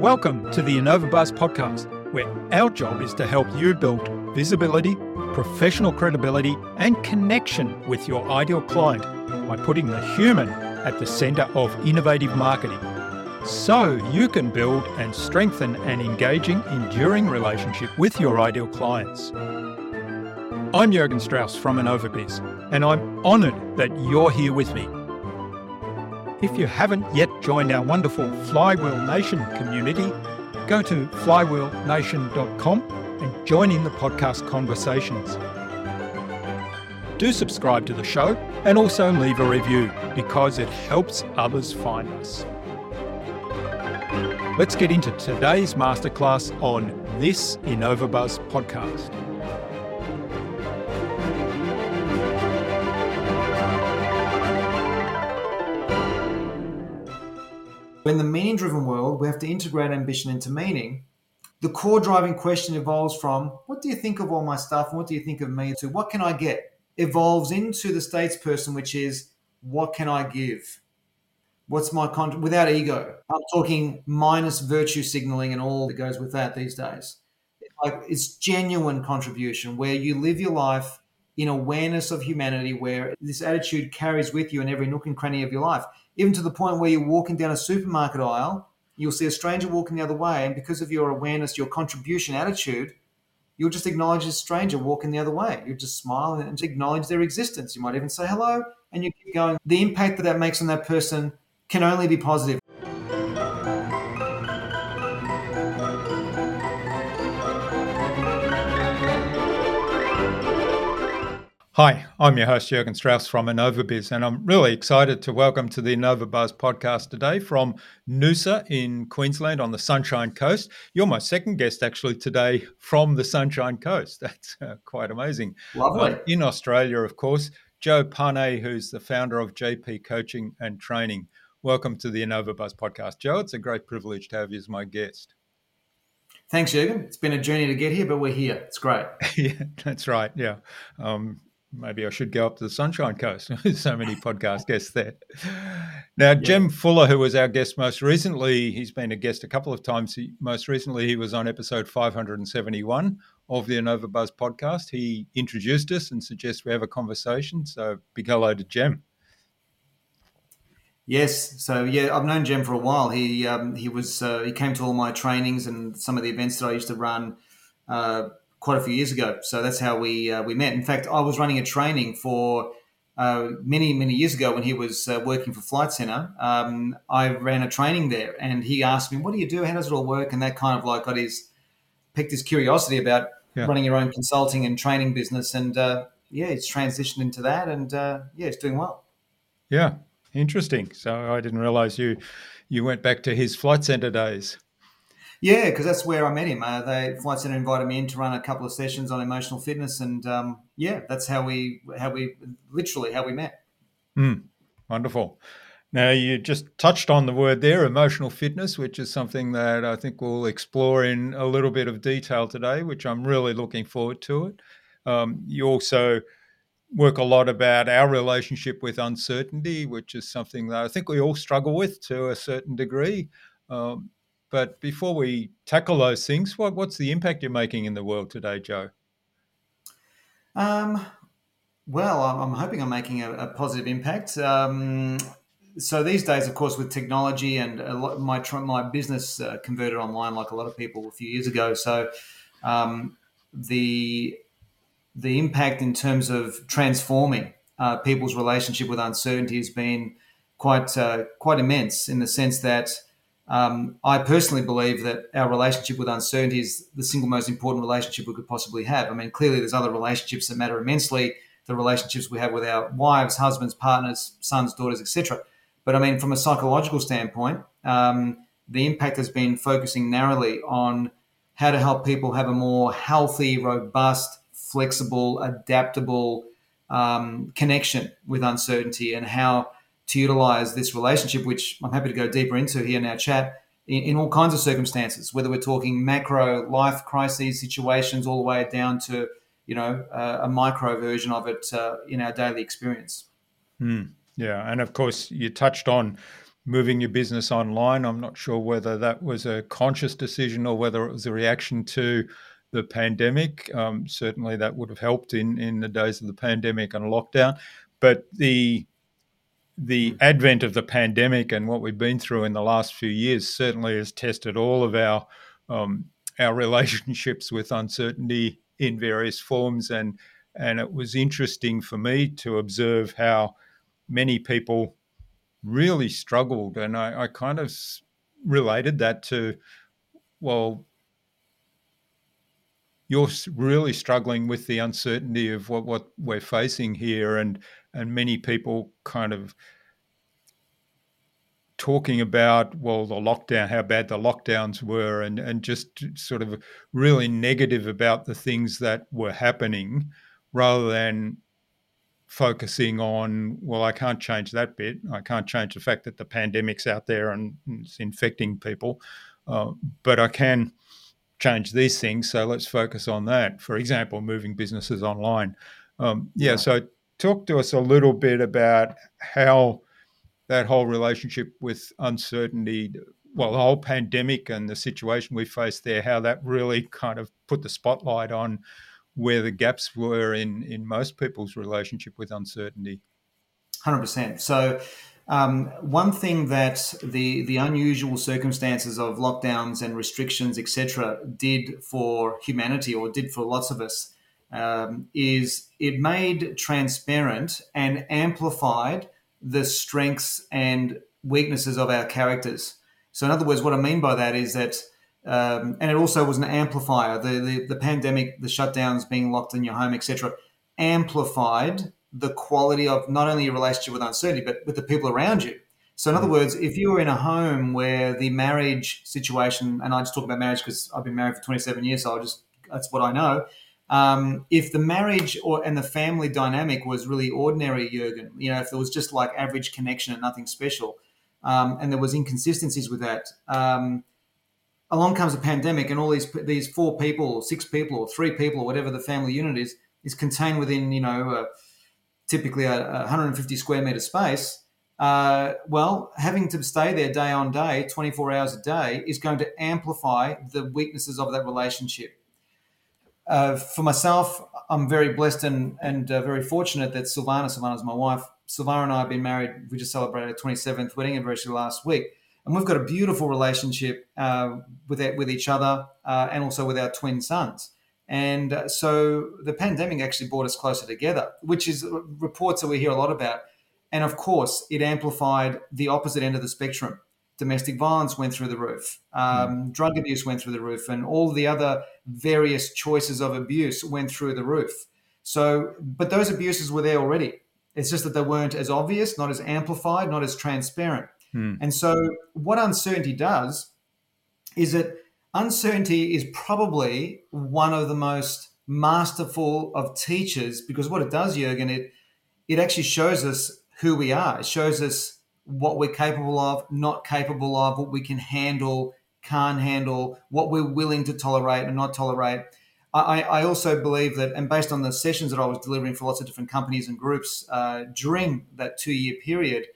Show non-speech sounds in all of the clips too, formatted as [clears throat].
Welcome to the InnovaBuzz podcast, where our job is to help you build visibility, professional credibility, and connection with your ideal client by putting the human at the center of innovative marketing so you can build and strengthen an engaging, enduring relationship with your ideal clients. I'm Jurgen Strauss from InnovaBiz, and I'm honored that you're here with me. If you haven't yet joined our wonderful Flywheel Nation community, go to flywheelnation.com and join in the podcast conversations. Do subscribe to the show and also leave a review because it helps others find us. Let's get into today's masterclass on this InnovaBuzz podcast. In the meaning driven world, we have to integrate ambition into meaning. The core driving question evolves from what do you think of all my stuff and what do you think of me to what can I get? Evolves into the statesperson, which is what can I give? What's my content without ego? I'm talking minus virtue signaling and all that goes with that these days. Like it's genuine contribution where you live your life in awareness of humanity, where this attitude carries with you in every nook and cranny of your life even to the point where you're walking down a supermarket aisle, you'll see a stranger walking the other way, and because of your awareness, your contribution attitude, you'll just acknowledge a stranger walking the other way. You'll just smile and acknowledge their existence. You might even say hello, and you keep going. The impact that that makes on that person can only be positive. Hi, I'm your host, Jurgen Strauss from InnovaBiz, and I'm really excited to welcome to the InnovaBuzz podcast today from Noosa in Queensland on the Sunshine Coast. You're my second guest actually today from the Sunshine Coast. [laughs] That's uh, quite amazing. Lovely. Uh, in Australia, of course, Joe Pane, who's the founder of JP Coaching and Training. Welcome to the InnovaBuzz podcast. Joe, it's a great privilege to have you as my guest. Thanks, Jurgen. It's been a journey to get here, but we're here. It's great. [laughs] yeah, that's right. Yeah. Um, maybe I should go up to the Sunshine Coast. [laughs] so many podcast [laughs] guests there. Now, yeah. Jem Fuller, who was our guest most recently, he's been a guest a couple of times. He, most recently, he was on episode 571 of the Innova Buzz podcast. He introduced us and suggests we have a conversation. So, big hello to Jem. Yes, so yeah, I've known Jem for a while. He um, he was uh, he came to all my trainings and some of the events that I used to run. Uh, quite a few years ago. So that's how we uh, we met. In fact, I was running a training for uh, many many years ago when he was uh, working for Flight Centre. Um, I ran a training there, and he asked me, "What do you do? How does it all work?" And that kind of like got his picked his curiosity about yeah. running your own consulting and training business. And uh, yeah, it's transitioned into that, and uh, yeah, it's doing well. Yeah, interesting. So I didn't realize you you went back to his Flight Centre days. Yeah, because that's where I met him. Uh, they Flight Centre invited me in to run a couple of sessions on emotional fitness, and um, yeah, that's how we how we literally how we met. Mm, wonderful. Now you just touched on the word there, emotional fitness, which is something that I think we'll explore in a little bit of detail today, which I'm really looking forward to it. Um, you also work a lot about our relationship with uncertainty, which is something that I think we all struggle with to a certain degree. Um, but before we tackle those things, what, what's the impact you're making in the world today, Joe? Um, well, I'm hoping I'm making a, a positive impact. Um, so these days, of course, with technology and lot, my my business uh, converted online, like a lot of people a few years ago. So um, the the impact in terms of transforming uh, people's relationship with uncertainty has been quite uh, quite immense in the sense that um, I personally believe that our relationship with uncertainty is the single most important relationship we could possibly have. I mean, clearly there's other relationships that matter immensely, the relationships we have with our wives, husbands, partners, sons, daughters, etc. But I mean, from a psychological standpoint, um, the impact has been focusing narrowly on how to help people have a more healthy, robust, flexible, adaptable um, connection with uncertainty and how to utilize this relationship, which I'm happy to go deeper into here in our chat, in, in, all kinds of circumstances, whether we're talking macro life crises situations all the way down to you know, uh, a micro version of it uh, in our daily experience. Mm, yeah, and of course, you touched on moving your business online. I'm not sure whether that was a conscious decision or whether it was a reaction to the pandemic. Um, certainly, that would have helped in in the days of the pandemic and lockdown. But the the advent of the pandemic and what we've been through in the last few years certainly has tested all of our um, our [laughs] relationships with uncertainty in various forms. And and it was interesting for me to observe how many people really struggled. And I, I kind of related that to well you're really struggling with the uncertainty of what, what we're facing here and and many people kind of talking about well the lockdown how bad the lockdowns were and and just sort of really negative about the things that were happening rather than focusing on well I can't change that bit. I can't change the fact that the pandemic's out there and it's infecting people. Uh, but I can change these things so let's focus on that for example moving businesses online um, yeah, yeah so talk to us a little bit about how that whole relationship with uncertainty, well, the whole pandemic and the situation we faced there, how that really kind of put the spotlight on where the gaps were in in most people's relationship with uncertainty. Hundred percent. So. Um, one thing that the the unusual circumstances of lockdowns and restrictions, etc., did for humanity, or did for lots of us, um, is it made transparent and amplified the strengths and weaknesses of our characters. So, in other words, what I mean by that is that, um, and it also was an amplifier. The, the, the pandemic, the shutdowns, being locked in your home, etc., amplified the quality of not only your relationship with uncertainty, but with the people around you. So, in other mm. words, if you were in a home where the marriage situation, and I just talk about marriage because I've been married for 27 years, so I just that's what I know. Um, if the marriage or and the family dynamic was really ordinary, Jurgen, you know, if it was just like average connection and nothing special, um, and there was inconsistencies with that, um, along comes a pandemic, and all these these four people, or six people, or three people, or whatever the family unit is, is contained within you know uh, typically a, a 150 square meter space. Uh, well, having to stay there day on day, 24 hours a day, is going to amplify the weaknesses of that relationship uh, for myself, I'm very blessed and, and uh, very fortunate that Silvana, Silvana's my wife, Silvana and I have been married. We just celebrated our 27th wedding anniversary last week. And we've got a beautiful relationship uh, with, it, with each other uh, and also with our twin sons. And uh, so the pandemic actually brought us closer together, which is reports that we hear a lot about. And of course, it amplified the opposite end of the spectrum domestic violence went through the roof, um, mm. drug abuse went through the roof, and all the other various choices of abuse went through the roof. So, but those abuses were there already. It's just that they weren't as obvious, not as amplified, not as transparent. Mm. And so, what uncertainty does is that uncertainty is probably one of the most masterful of teachers because what it does, Jurgen, it it actually shows us who we are. It shows us what we're capable of, not capable of, what we can handle, can't handle, what we're willing to tolerate and not tolerate. I, I also believe that, and based on the sessions that I was delivering for lots of different companies and groups uh, during that two year period,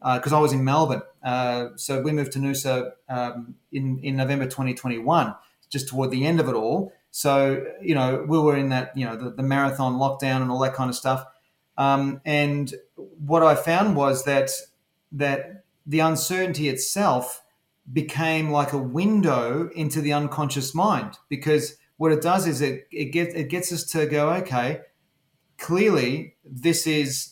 because uh, I was in Melbourne. Uh, so we moved to Noosa um, in, in November 2021, just toward the end of it all. So, you know, we were in that, you know, the, the marathon lockdown and all that kind of stuff. Um, and what I found was that that the uncertainty itself became like a window into the unconscious mind because what it does is it, it gets it gets us to go okay clearly this is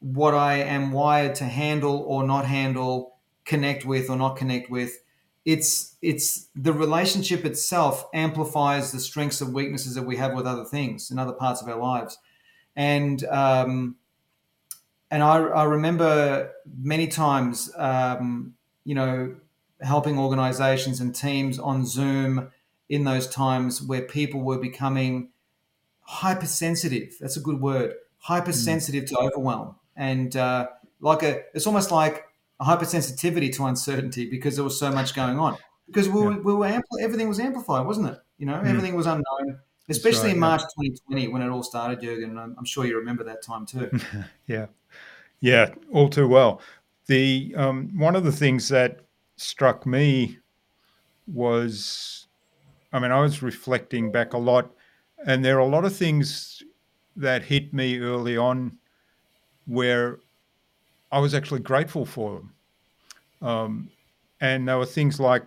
what i am wired to handle or not handle connect with or not connect with it's it's the relationship itself amplifies the strengths and weaknesses that we have with other things in other parts of our lives and um, and I, I remember many times, um, you know, helping organizations and teams on Zoom in those times where people were becoming hypersensitive. That's a good word. Hypersensitive mm. to overwhelm, and uh, like a, it's almost like a hypersensitivity to uncertainty because there was so much going on. Because we, yeah. we were everything was amplified, wasn't it? You know, mm. everything was unknown. especially right, in March 2020 when it all started, Jurgen. I'm, I'm sure you remember that time too. [laughs] yeah, yeah, all too well. The um, one of the things that struck me was, I mean, I was reflecting back a lot, and there are a lot of things that hit me early on where I was actually grateful for them. Um, and there were things like,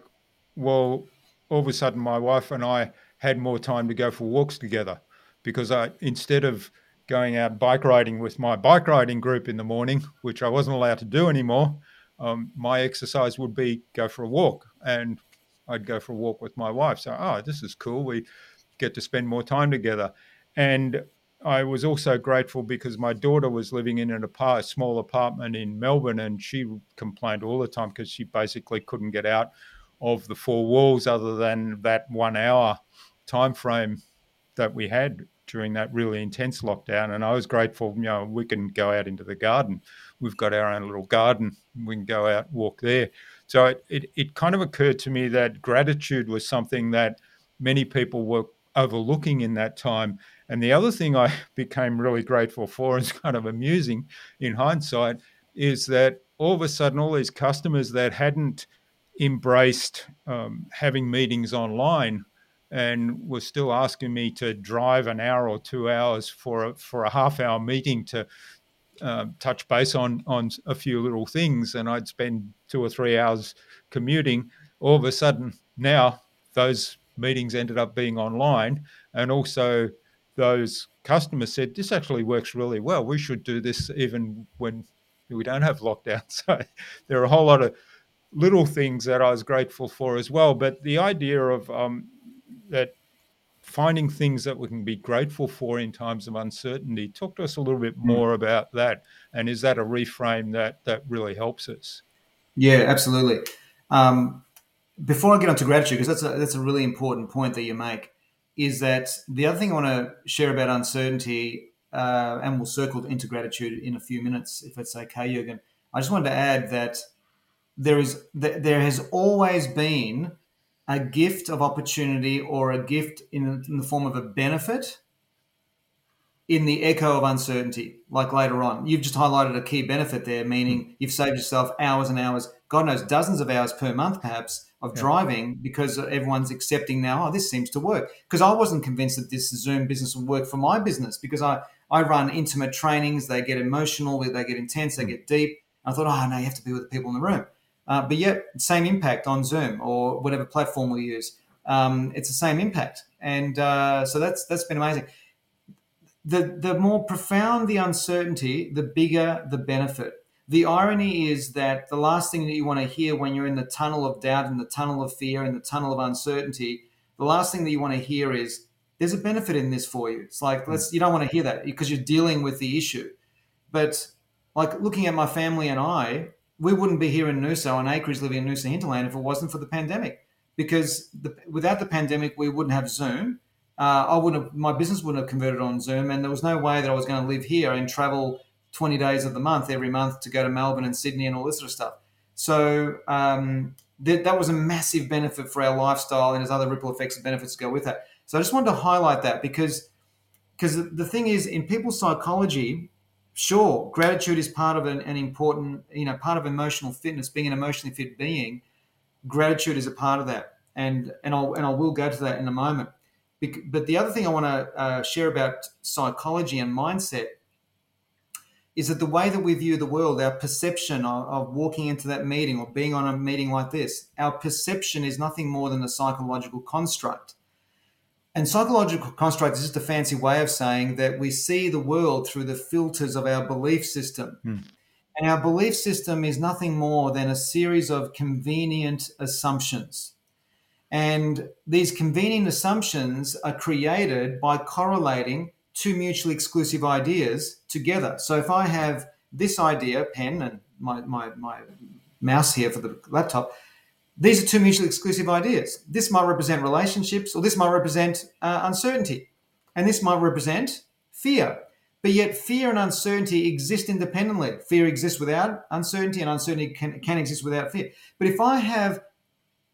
well, all of a sudden my wife and I had more time to go for walks together because I instead of going out bike riding with my bike riding group in the morning, which I wasn't allowed to do anymore, um, my exercise would be go for a walk, and I'd go for a walk with my wife. So, oh, this is cool. We get to spend more time together, and I was also grateful because my daughter was living in an apart, small apartment in Melbourne, and she complained all the time because she basically couldn't get out of the four walls other than that one hour time frame that we had during that really intense lockdown. And I was grateful, you know, we can go out into the garden. We've got our own little garden. We can go out, and walk there. So it, it, it kind of occurred to me that gratitude was something that many people were overlooking in that time. And the other thing I [laughs] became really grateful for, is kind of amusing in hindsight, is that all of a sudden, all these customers that hadn't embraced um, having meetings online and were still asking me to drive an hour or two hours for a, for a half hour meeting to uh, touch base on on a few little things, and I'd spend two or three hours commuting. All of a sudden, now those meetings ended up being online, and also those customers said this actually works really well. We should do this even when we don't have lockdown. [laughs] So there are a whole lot of little things that I was grateful for as well. But the idea of um, that finding things that we can be grateful for in times of uncertainty. Talk to us a little bit hmm. more about that, and is that a reframe that that really helps us? Yeah, absolutely. Um, before I get on to gratitude, because that's a that's a really important point that you make, is that the other thing I want to share about uncertainty, uh, and we'll circle into gratitude in a few minutes, if it's okay, Jurgen. I just wanted to add that there is there has always been a gift of opportunity or a gift in, in the form of a benefit in the echo of uncertainty, like later on. You've just highlighted a key benefit there, meaning you've saved yourself hours and hours, God knows, dozens of hours per month, perhaps, of yeah. driving because everyone's accepting now, oh, this seems to work. Because I wasn't convinced that this Zoom business would work for my business because I, I run intimate trainings, they get emotional, they get intense, they hmm. get deep. I thought, oh, no, you have to be with the people in the room. Uh, but yet, same impact on Zoom or whatever platform we use. Um, it's the same impact, and uh, so that's that's been amazing. The the more profound the uncertainty, the bigger the benefit. The irony is that the last thing that you want to hear when you're in the tunnel of doubt, and the tunnel of fear, and the tunnel of uncertainty, the last thing that you want to hear is there's a benefit in this for you. It's like let's you don't want to hear that because you're dealing with the issue. But like looking at my family and I, we wouldn't be here in Noosa on acreage living in Noosa hinterland if it wasn't for the pandemic. Because the, without the pandemic, we wouldn't have Zoom. Uh, I wouldn't have, my business wouldn't have converted on Zoom, and there was no way that I was going to live here and travel 20 days of the month every month to go to Melbourne and Sydney and all this sort of stuff. So um, that, that was a massive benefit for our lifestyle, and there's other ripple effects and benefits to go with that. So I just wanted to highlight that because because the thing is, in people's psychology, sure, gratitude is part of an, an, important, you know, part of emotional fitness, being an emotionally fit being. Gratitude is a part of that, and and I'll and I will go to that in a moment. But the other thing I want to uh, share about psychology and mindset is that the way that we view the world, our perception of, of walking into that meeting or being on a meeting like this, our perception is nothing more than a psychological construct and psychological construct is just a fancy way of saying that we see the world through the filters of our belief system. Mm. And our belief system is nothing more than a series of convenient assumptions. And these convenient assumptions are created by correlating two mutually exclusive ideas together. So if I have this idea, pen, and my, my, my mouse here for the laptop, these are two mutually exclusive ideas. This might represent relationships, or this might represent uh, uncertainty, and this might represent fear. But yet, fear and uncertainty exist independently. Fear exists without uncertainty, and uncertainty can, can exist without fear. But if I have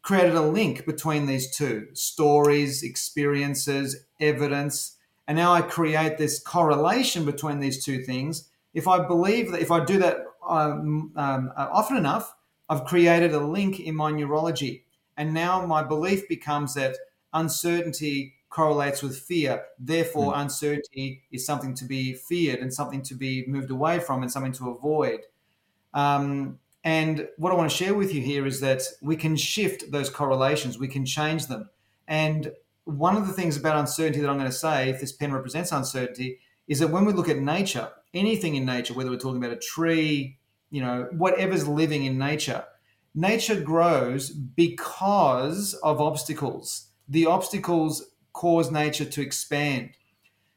created a link between these two stories, experiences, evidence, and now I create this correlation between these two things. If I believe that, if I do that um, um, uh, often enough, I've created a link in my neurology. And now my belief becomes that uncertainty correlates with fear. Therefore, mm. uncertainty is something to be feared and something to be moved away from and something to avoid. Um, and what I want to share with you here is that we can shift those correlations, we can change them. And one of the things about uncertainty that I'm going to say, if this pen represents uncertainty, is that when we look at nature, anything in nature, whether we're talking about a tree, you know, whatever's living in nature, nature grows because of obstacles. The obstacles cause nature to expand.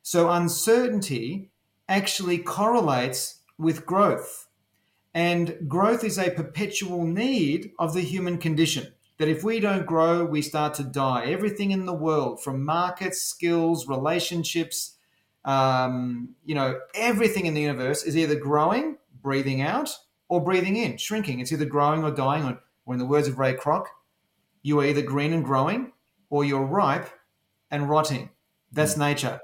So uncertainty actually correlates with growth. And growth is a perpetual need of the human condition. That if we don't grow, we start to die. Everything in the world, from markets, skills, relationships, um, you know, everything in the universe is either growing, breathing out, or breathing in, shrinking. It's either growing or dying, or, or in the words of Ray Kroc, you are either green and growing, or you're ripe and rotting. That's mm. nature.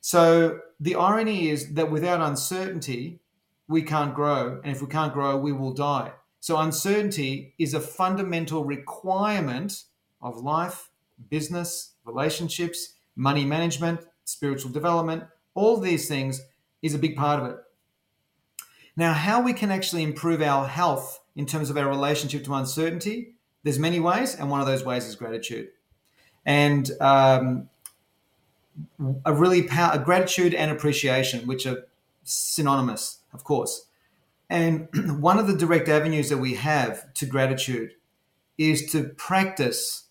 So the irony is that without uncertainty, we can't grow. And if we can't grow, we will die. So uncertainty is a fundamental requirement of life, business, relationships, money management, spiritual development. All these things is a big part of it. Now, how we can actually improve our health in terms of our relationship to uncertainty, there's many ways, and one of those ways is gratitude. And um, a really power, gratitude and appreciation, which are synonymous, of course. And [clears throat] one of the direct avenues that we have to gratitude is to practice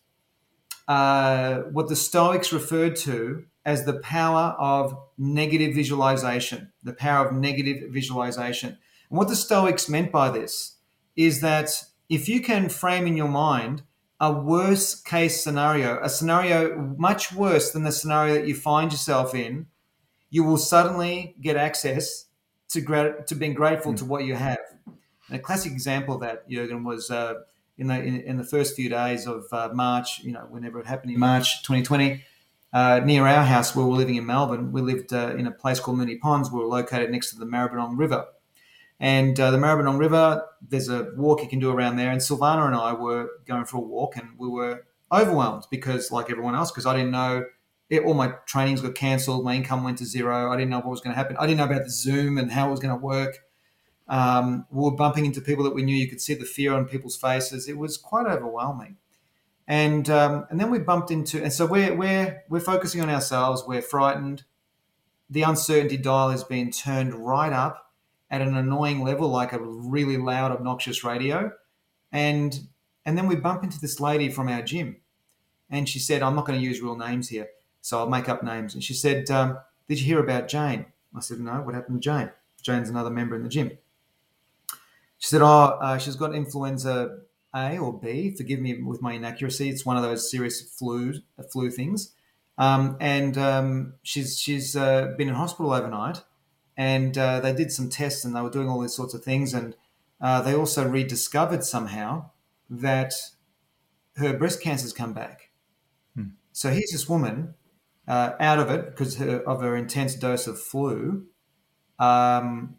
uh, what the Stoics referred to as the power of negative visualization, the power of negative visualization. And what the Stoics meant by this is that if you can frame in your mind a worst case scenario, a scenario much worse than the scenario that you find yourself in, you will suddenly get access to, gra- to being grateful mm. to what you have. And a classic example of that, Jurgen, was uh, in, the, in, in, the first few days of uh, March, you know, whenever it happened in March 2020 uh, near our house where we were living in Melbourne, we lived uh, in a place called Moonee Ponds. We were located next to the Maribyrnong River. And uh, the Maribyrnong River, there's a walk you can do around there. And Silvana and I were going for a walk and we were overwhelmed because, like everyone else, because I didn't know it, all my trainings got cancelled. My income went to zero. I didn't know what was going to happen. I didn't know about the Zoom and how it was going to work. Um, we were bumping into people that we knew. You could see the fear on people's faces. It was quite overwhelming and um, and then we bumped into and so we're we're we're focusing on ourselves we're frightened the uncertainty dial has been turned right up at an annoying level like a really loud obnoxious radio and and then we bump into this lady from our gym and she said i'm not going to use real names here so i'll make up names and she said um, did you hear about jane i said no what happened to jane jane's another member in the gym she said oh uh, she's got influenza a or B. Forgive me with my inaccuracy. It's one of those serious flu flu things. Um, and um, she's she's uh, been in hospital overnight, and uh, they did some tests and they were doing all these sorts of things, and uh, they also rediscovered somehow that her breast cancer's come back. Hmm. So here's this woman uh, out of it because of her intense dose of flu, um,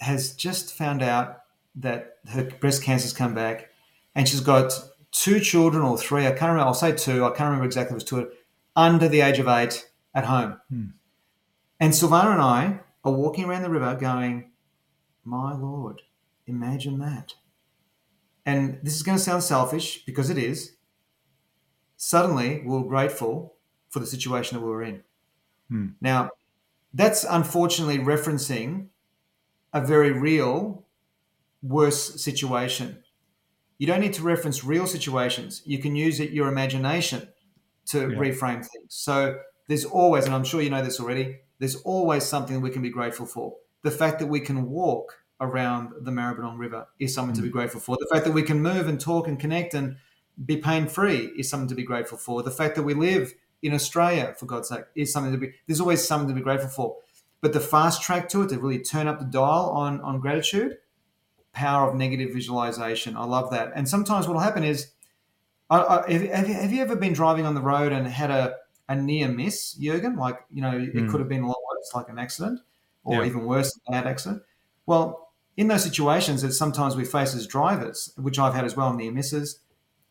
has just found out that her breast cancer's come back and she's got two children or three. I can't remember. I'll say two. I can't remember exactly. It was two under the age of eight at home. Hmm. And Silvana and I are walking around the river, going, "My Lord, imagine that." And this is going to sound selfish because it is. Suddenly, we're grateful for the situation that we were in. Hmm. Now, that's unfortunately referencing a very real, worse situation you don't need to reference real situations. You can use it, your imagination to yeah. reframe things. So there's always, and I'm sure you know this already, there's always something we can be grateful for. The fact that we can walk around the Maribyrnong River is something mm. to be mm. grateful for. The fact that we can move and talk and connect and be pain free is something to be grateful for. The fact that we live in Australia, for God's sake, is something to be. There's always something to be grateful for. But the fast track to it, to really turn up the dial on on gratitude, power of negative visualization. I love that. And sometimes what will happen is, I, I, have, you, have you ever been driving on the road and had a a near miss, Jurgen, like, you know, it Mm. could have been a lot worse, like an accident, or Yeah. even worse, a bad accident. Well, in those situations that sometimes we face as drivers, which I've had as well, near misses,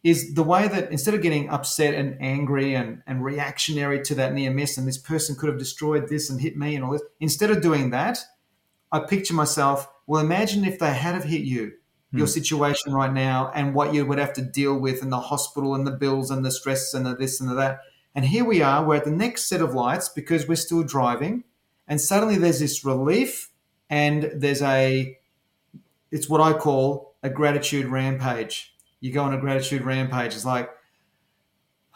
is the way that instead of getting upset and angry and, and reactionary to that near miss, and this person could have destroyed this and hit me and all this, instead of doing that, I picture myself, well, imagine if they had have hit you, hmm. your situation right now, and what you would have to deal with in the hospital and the bills and the stress and the this and the that. And here we are, we're at the next set of lights because we're still driving, and suddenly there's this relief and there's a it's what I call a gratitude rampage. You go on a gratitude rampage. It's like,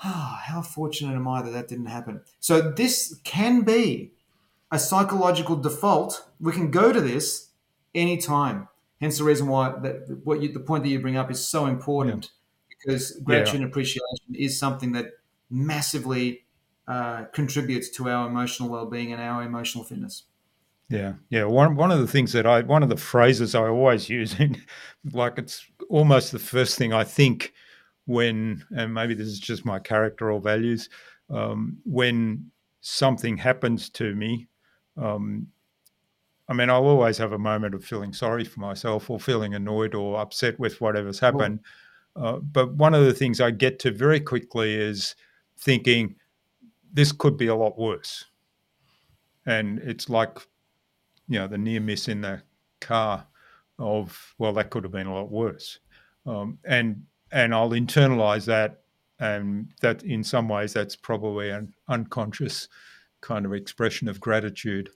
oh, how fortunate am I that that didn't happen. So this can be a psychological default. We can go to this anytime. Hence the reason why that what you, the point that you bring up is so important because gratitude and appreciation is something that massively uh, contributes to our emotional well-being and our emotional fitness. Yeah, yeah. One one of the things that I one of the phrases I always use, in, [laughs] like it's almost the first thing I think when, and maybe this is just my character or values, um, when something happens to me. Um, I mean, I'll always have a moment of feeling sorry for myself or feeling annoyed or upset with whatever's happened. Uh, but one of the things I get to very quickly is thinking this could be a lot worse. And it's like you know the near miss in the car of well that could have been a lot worse. Um, and and i'll internalize that and that in some ways that's probably an unconscious kind of expression of gratitude.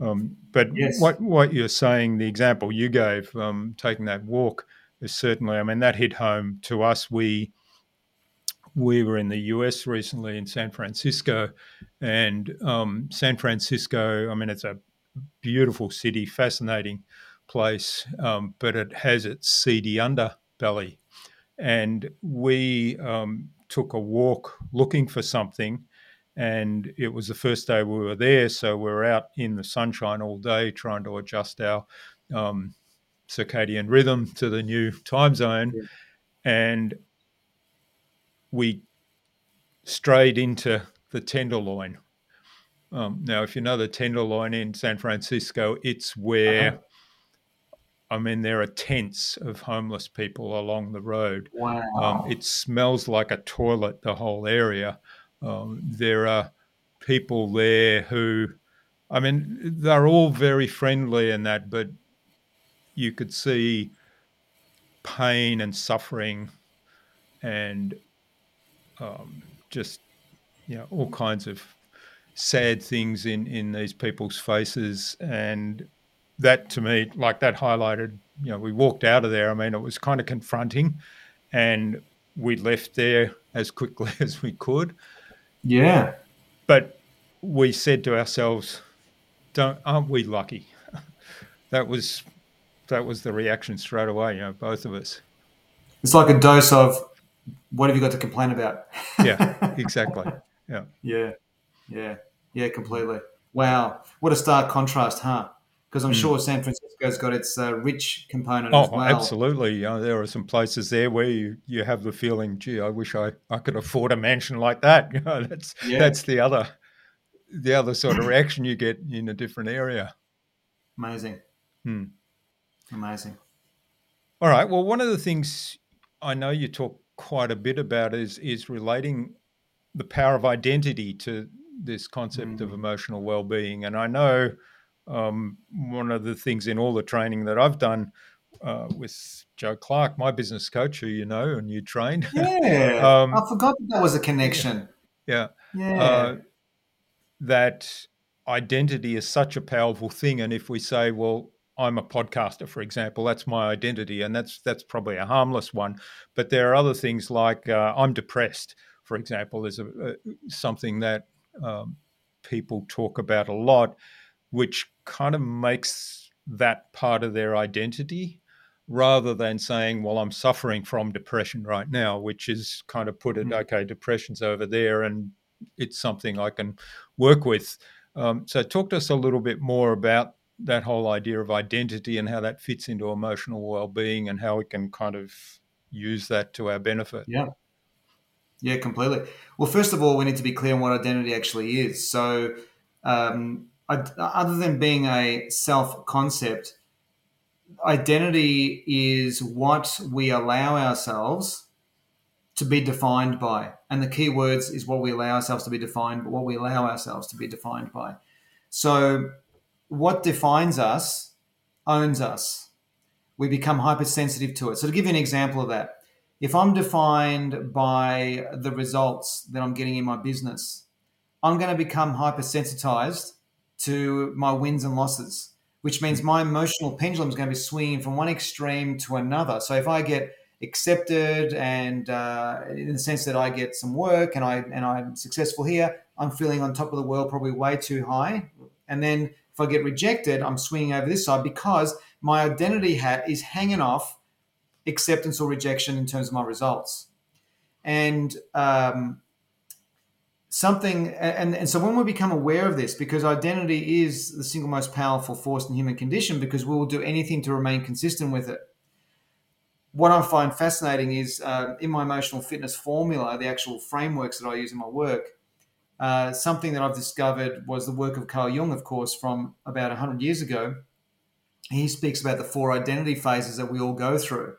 Um, but Yes. what what you're saying the example you gave um, taking that walk is certainly i mean that hit home to us. We we were in the US recently in San Francisco, and um, San Francisco, I mean, it's a beautiful city, fascinating place, um, but it has its seedy underbelly. And we um, took a walk looking for something, and it was the first day we were there, so we are out in the sunshine all day trying to adjust our um, circadian rhythm to the new time zone, Yeah. and we strayed into the Tenderloin. Um, now, if you know the Tenderloin in San Francisco, it's where, Uh-huh. I mean, there are tents of homeless people along the road. Wow. Um, it smells like a toilet, the whole area. Um, there are people there who, I mean, they're all very friendly and that, but you could see pain and suffering and um, just, you know, all kinds of sad things in, in these people's faces. And that to me, like that highlighted, you know, we walked out of there. I mean, it was kind of confronting and we left there as quickly [laughs] as we could. yeah. But we said to ourselves, "Don't aren't we lucky?" [laughs] that was that was the reaction straight away. You know, both of us. It's like a dose of what have you got to complain about? [laughs] Yeah, exactly. Yeah, Yeah, yeah, yeah, completely. Wow, what a stark contrast, huh? Because I'm Mm. sure San Francisco's got its uh, rich component as Oh, well. absolutely. You know, there are some places there where you, you have the feeling, gee, I wish I, I could afford a mansion like that. [laughs] You know, that's Yeah. that's the other the other sort of reaction you get in a different area. Amazing, Hmm. amazing. All right. Well, one of the things I know you talk quite a bit about is is relating the power of identity to this concept of Mm. emotional well-being. And I know um, one of the things in all the training that I've done uh, with Joe Clark, my business coach, who you know and you trained, [laughs] Yeah, Um, I forgot that, that was a connection. yeah, Yeah, uh, that identity is such a powerful thing. And if we say, well, I'm a podcaster, for example, that's my identity, and that's that's probably a harmless one. But there are other things like uh, I'm depressed, for example, is a, a, something that um, people talk about a lot, which kind of makes that part of their identity rather than saying, well, I'm suffering from depression right now, which is kind of put it, Mm. okay, depression's over there and it's something I can work with. Um, so, talk to us a little bit more about that whole idea of identity and how that fits into emotional well being and how we can kind of use that to our benefit. yeah, Yeah, completely. Well, first of all, we need to be clear on what identity actually is. So, um, other than being a self concept, identity is what we allow ourselves to be defined by. And the key words is what we allow ourselves to be defined, but what we allow ourselves to be defined by. So, what defines us owns us. We become hypersensitive to it. So, to give you an example of that, if I'm defined by the results that I'm getting in my business, I'm going to become hypersensitized to my wins and losses, which means my emotional pendulum is going to be swinging from one extreme to another. So if I get accepted and uh, in the sense that I get some work and I and I'm successful here, I'm feeling on top of the world probably way too high. And then if I get rejected, I'm swinging over this side because my identity hat is hanging off acceptance or rejection in terms of my results. And um, something, and, and so when we become aware of this, because identity is the single most powerful force in human condition, because we will do anything to remain consistent with it. What I find fascinating is uh, in my emotional fitness formula, the actual frameworks that I use in my work. Uh, something that I've discovered was the work of Carl Jung, of course, from about 100 years ago. He speaks about the four identity phases that we all go through.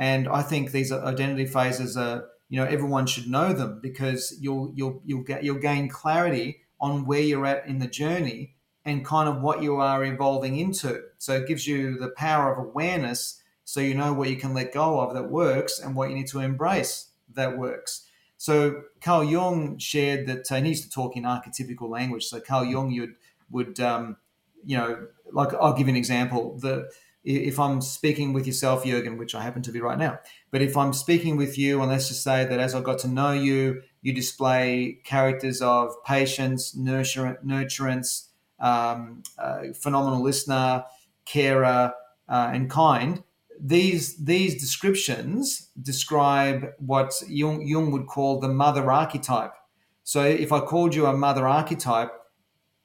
And I think these identity phases are, you know, everyone should know them because you'll you'll you'll get you'll gain clarity on where you're at in the journey and kind of what you are evolving into. So it gives you the power of awareness so you know what you can let go of that works and what you need to embrace that works. So Carl Jung shared that, uh, he used to talk in archetypical language. So Carl Jung would, would um, you know, like I'll give you an example. The if I'm speaking with yourself, Jurgen, which I happen to be right now, but if I'm speaking with you, and let's just say that as I got to know you, you display characters of patience, nurture, nurturance, um, uh, phenomenal listener, carer, uh, and kind. These these descriptions describe what Jung, Jung would call the mother archetype. So if I called you a mother archetype,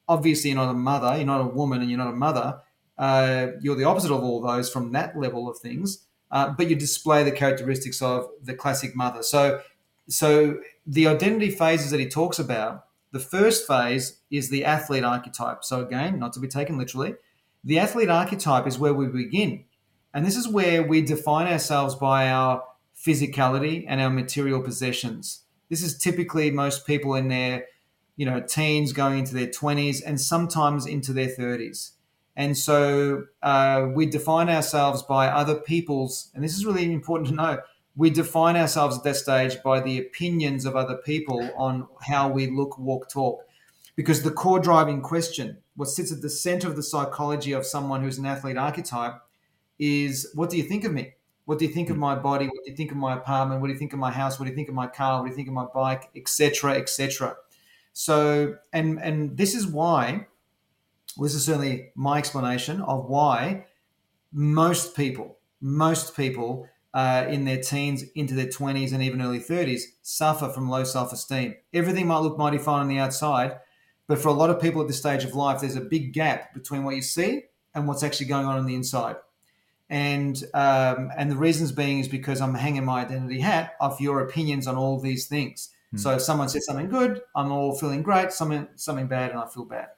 obviously you're not a mother, you're not a woman, and you're not a mother uh, you're the opposite of all those from that level of things, uh, but you display the characteristics of the classic mother. So, so the identity phases that he talks about, the first phase is the athlete archetype. So again, not to be taken literally, the athlete archetype is where we begin, and this is where we define ourselves by our physicality and our material possessions. This is typically most people in their, you know, teens going into their 20s and sometimes into their 30s. And so uh, we define ourselves by other people's, and this is really important to know. We define ourselves at that stage by the opinions of other people on how we look, walk, talk. Because the core driving question, what sits at the center of the psychology of someone who's an athlete archetype, is what do you think of me? What do you think of my body? What do you think of my apartment? What do you think of my house? What do you think of my car? What do you think of my bike? Etc. Etc. So, and and this is why well, this is certainly my explanation of why most people, most people uh, in their teens, into their 20s, and even early 30s suffer from low self esteem. Everything might look mighty fine on the outside, but for a lot of people at this stage of life, there's a big gap between what you see and what's actually going on on the inside. And um, and the reasons being is because I'm hanging my identity hat off your opinions on all these things. Mm. So if someone says something good, I'm all feeling great. Something something bad, and I feel bad.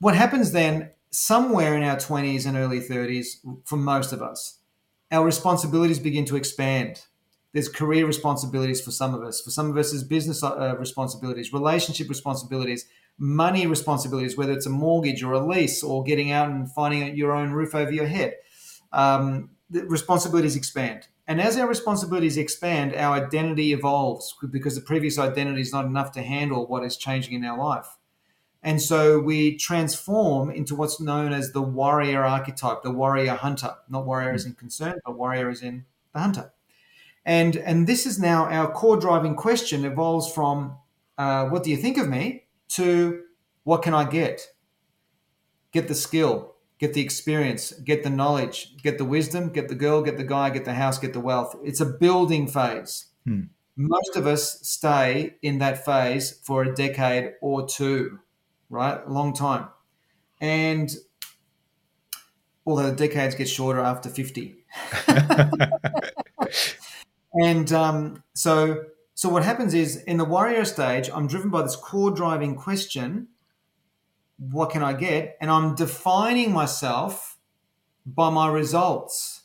What happens then, somewhere in our 20s and early 30s, for most of us, our responsibilities begin to expand. There's career responsibilities for some of us. For some of us, there's business uh, responsibilities, relationship responsibilities, money responsibilities, whether it's a mortgage or a lease or getting out and finding your own roof over your head. Um, the responsibilities expand. And as our responsibilities expand, our identity evolves because the previous identity is not enough to handle what is changing in our life. And so we transform into what's known as the warrior archetype, the warrior hunter. Not warrior as in concern, but warrior as in the hunter. And, and this is now our core driving question evolves from uh, what do you think of me to what can I get? Get the skill, get the experience, get the knowledge, get the wisdom, get the girl, get the guy, get the house, get the wealth. It's a building phase. Hmm. Most of us stay in that phase for a decade or two right? A long time. And although the decades get shorter after 50. [laughs] and um, so, so So what happens is in the warrior stage, I'm driven by this core driving question what can I get? And I'm defining myself by my results,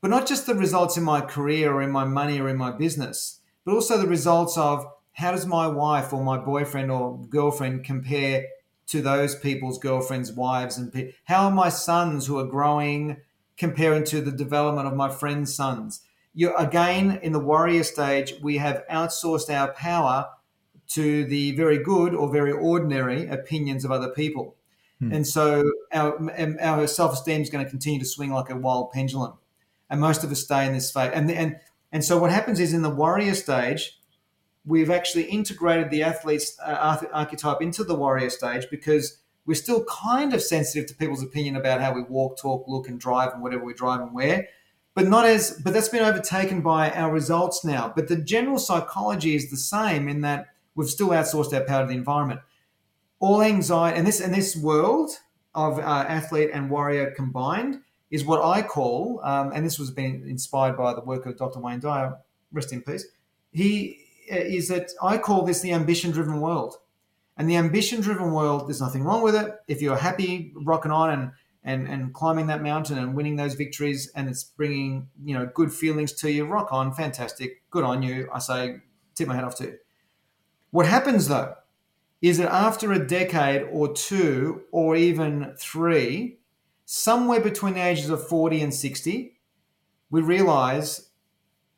but not just the results in my career or in my money or in my business, but also the results of how does my wife or my boyfriend or girlfriend compare to those people's girlfriends, wives, and pe- how are my sons who are growing comparing to the development of my friends' sons? You again in the warrior stage, we have outsourced our power to the very good or very ordinary opinions of other people. Hmm. And so our, our self esteem is going to continue to swing like a wild pendulum. And most of us stay in this phase. And, and, and so what happens is in the warrior stage, we've actually integrated the athlete's uh, archetype into the warrior stage because we're still kind of sensitive to people's opinion about how we walk, talk, look, and drive, and whatever we drive and wear. But not as, but that's been overtaken by our results now. But the general psychology is the same in that we've still outsourced our power to the environment. All anxiety, and this and this world of uh, athlete and warrior combined is what I call, um, and this was being inspired by the work of Dr. Wayne Dyer, rest in peace. He Uh, is that I call this the ambition-driven world, and the ambition-driven world. There's nothing wrong with it if you're happy rocking on and and and climbing that mountain and winning those victories, and it's bringing you know good feelings to you. Rock on, fantastic, good on you. I say, tip my hat off to you. What happens though is that after a decade or two or even three, somewhere between the ages of 40 and 60, we realize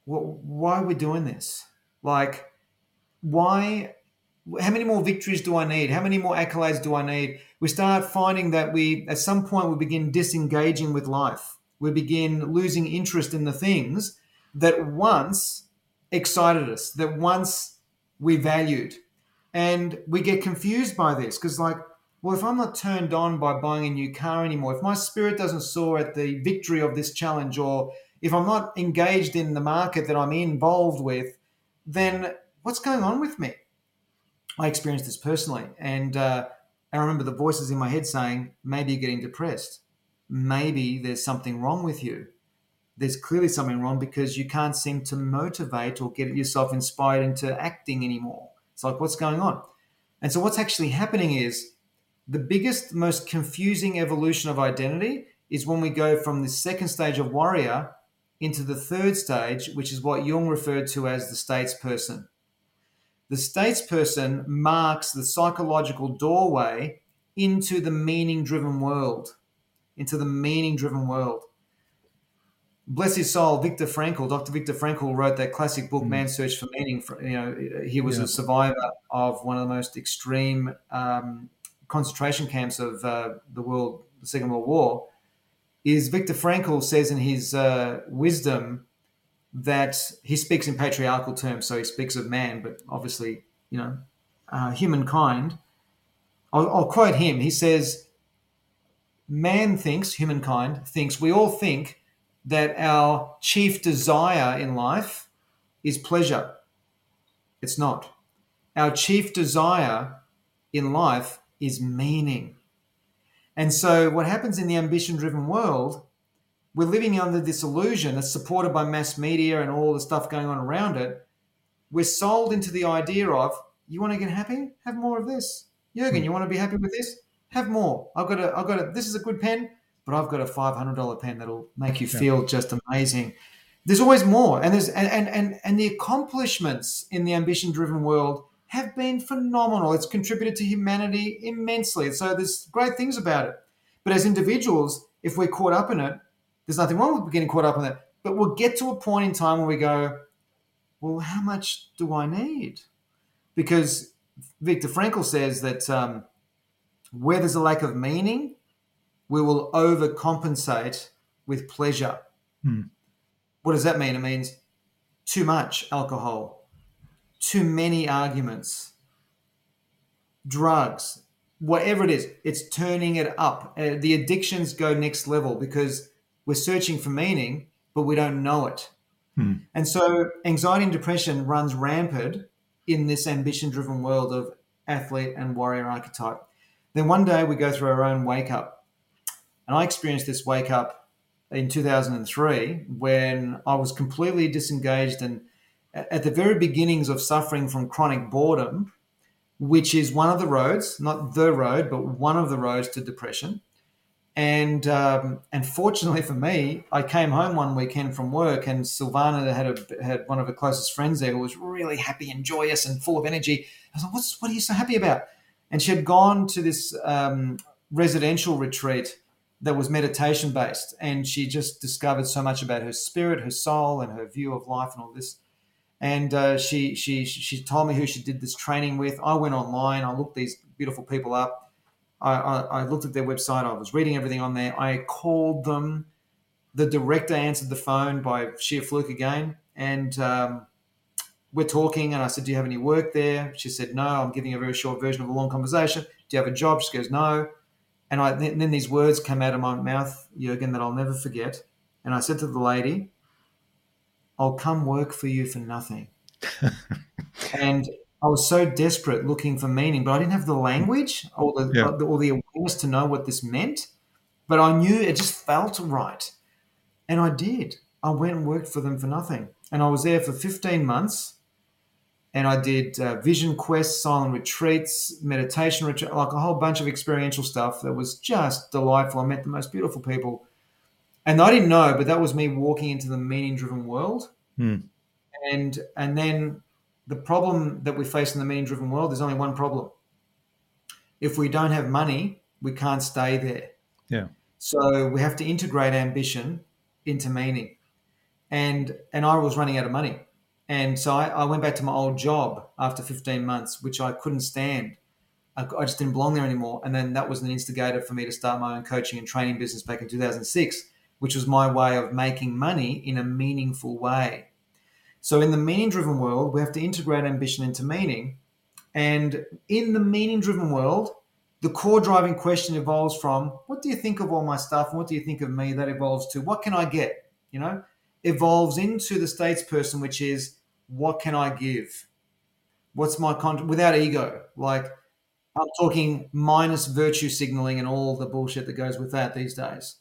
well, why are we doing this? Like, why? How many more victories do I need? How many more accolades do I need? We start finding that we, at some point, we begin disengaging with life. We begin losing interest in the things that once excited us, that once we valued. And we get confused by this because, like, well, if I'm not turned on by buying a new car anymore, if my spirit doesn't soar at the victory of this challenge, or if I'm not engaged in the market that I'm involved with, then what's going on with me? I experienced this personally. And uh, I remember the voices in my head saying, maybe you're getting depressed. Maybe there's something wrong with you there's clearly something wrong because you can't seem to motivate or get yourself inspired into acting anymore. It's like, what's going on? And so, what's actually happening is the biggest, most confusing evolution of identity is when we go from the second stage of warrior into the third stage, which is what Jung referred to as the statesperson. The statesperson marks the psychological doorway into the meaning driven world, into the meaning driven world bless his soul, Viktor Frankl, Dr. Viktor Frankl wrote that classic book, mm. Man's Search for Meaning. For, you know, he was yeah. a survivor of one of the most extreme um, concentration camps of uh, the world, the Second World War. Is Viktor Frankl says in his uh, wisdom that he speaks in patriarchal terms, so he speaks of man, but obviously, you know, uh, humankind. I'll, I'll quote him. He says, "Man thinks, humankind thinks, we all think." that our chief desire in life is pleasure. It's not. Our chief desire in life is meaning. And so, what happens in the ambition driven world, we're living under this illusion that's supported by mass media and all the stuff going on around it. We're sold into the idea of, you want to get happy? Have more of this. Jurgen, hmm. you want to be happy with this? Have more. I've got a, I've got a, this is a good pen but I've got a five hundred dollar pen that'll make you feel just amazing. There's always more, and there's and and and, and the accomplishments in the ambition driven world have been phenomenal. It's contributed to humanity immensely. So there's great things about it. But as individuals, if we're caught up in it, there's nothing wrong with getting caught up in it. But we'll get to a point in time where we go, well, how much do I need? Because Viktor Frankl says that um, where there's a lack of meaning, we will overcompensate with pleasure. Hmm. What does that mean? It means too much alcohol, too many arguments, drugs, whatever it is, it's turning it up. Uh, the addictions go next level because we're searching for meaning, but we don't know it. Hmm. And so anxiety and depression runs rampant in this ambition driven world of athlete and warrior archetype. Then one day we go through our own wake up and I experienced this wake up in 2003 when I was completely disengaged and at the very beginnings of suffering from chronic boredom, which is one of the roads, not the road, but one of the roads to depression. And um, and fortunately for me, I came home one weekend from work, and Silvana had a, had one of her closest friends there who was really happy and joyous and full of energy. I was like, "What's what are you so happy about?" And she had gone to this um, residential retreat that was meditation based, and she just discovered so much about her spirit, her soul, and her view of life, and all this and uh, she she she told me who she did this training with. I went online, I looked these beautiful people up. I, I, looked at their website. I was reading everything on there. I called them. The director answered the phone by sheer fluke again, and um, we're talking. And I said, "Do you have any work there?" She said, "No." I'm giving a very short version of a long conversation. Do you have a job? She goes, "No." And I then, then these words came out of my mouth, Jurgen, that I'll never forget. And I said to the lady, I'll come work for you for nothing. [laughs] and I was so desperate looking for meaning, but I didn't have the language or the, yeah. or the awareness to know what this meant. But I knew it just felt right. And I did. I went and worked for them for nothing. And I was there for 15 months. And I did uh, vision quests, silent retreats, meditation retreat, like a whole bunch of experiential stuff that was just delightful. I met the most beautiful people and I didn't know, but that was me walking into the meaning-driven world. Hmm. And and then the problem that we face in the meaning-driven world is only one problem. If we don't have money, we can't stay there. Yeah. So we have to integrate ambition into meaning. And and I was running out of money. And so I, I went back to my old job after 15 months, which I couldn't stand. I, I just didn't belong there anymore. And then that was an instigator for me to start my own coaching and training business back in 2006 which was my way of making money in a meaningful way. So, in the meaning driven world, we have to integrate ambition into meaning. And in the meaning driven world, the core driving question evolves from what do you think of all my stuff and what do you think of me? That evolves to what can I get? You know, evolves into the states person, which is what can I give? What's my content without ego? Like, I'm talking minus virtue signaling and all the bullshit that goes with that these days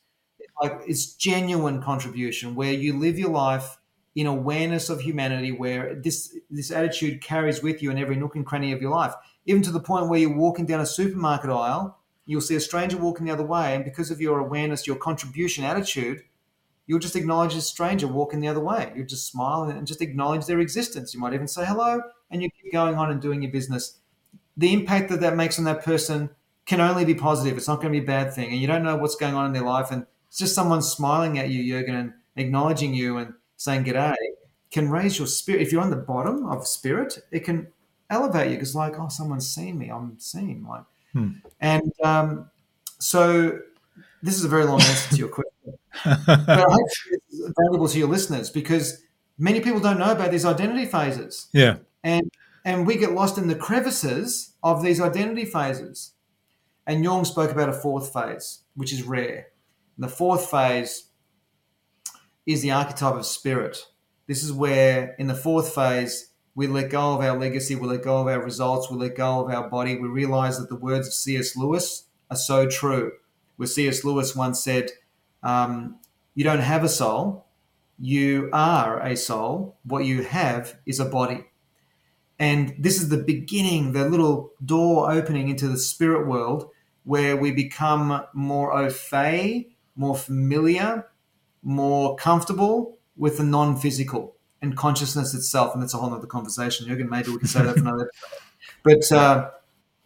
like it's genuine contribution where you live your life in awareness of humanity where this this attitude carries with you in every nook and cranny of your life. Even to the point where you're walking down a supermarket aisle you'll see a stranger walking the other way and because of your awareness your contribution attitude you'll just acknowledge a stranger walking the other way. You'll just smile and just acknowledge their existence. You might even say hello and you keep going on and doing your business. The impact that that makes on that person can only be positive. It's not going to be a bad thing and you don't know what's going on in their life and it's just someone smiling at you, Jurgen, and acknowledging you and saying g'day can raise your spirit. If you're on the bottom of spirit, it can elevate you because, like, oh, someone's seen me. I'm seen. Like, hmm. and um, so this is a very long answer to your question, [laughs] but I hope it's valuable to your listeners because many people don't know about these identity phases. Yeah, and and we get lost in the crevices of these identity phases. And Jung spoke about a fourth phase, which is rare. And the fourth phase is the archetype of spirit. This is where, in the fourth phase, we let go of our legacy, we let go of our results, we let go of our body. We realize that the words of C.S. Lewis are so true. Where C.S. Lewis once said, um, You don't have a soul, you are a soul. What you have is a body. And this is the beginning, the little door opening into the spirit world where we become more au fait more familiar, more comfortable with the non-physical and consciousness itself. And that's a whole other conversation. Jürgen, maybe we can say that for another. [laughs] But uh,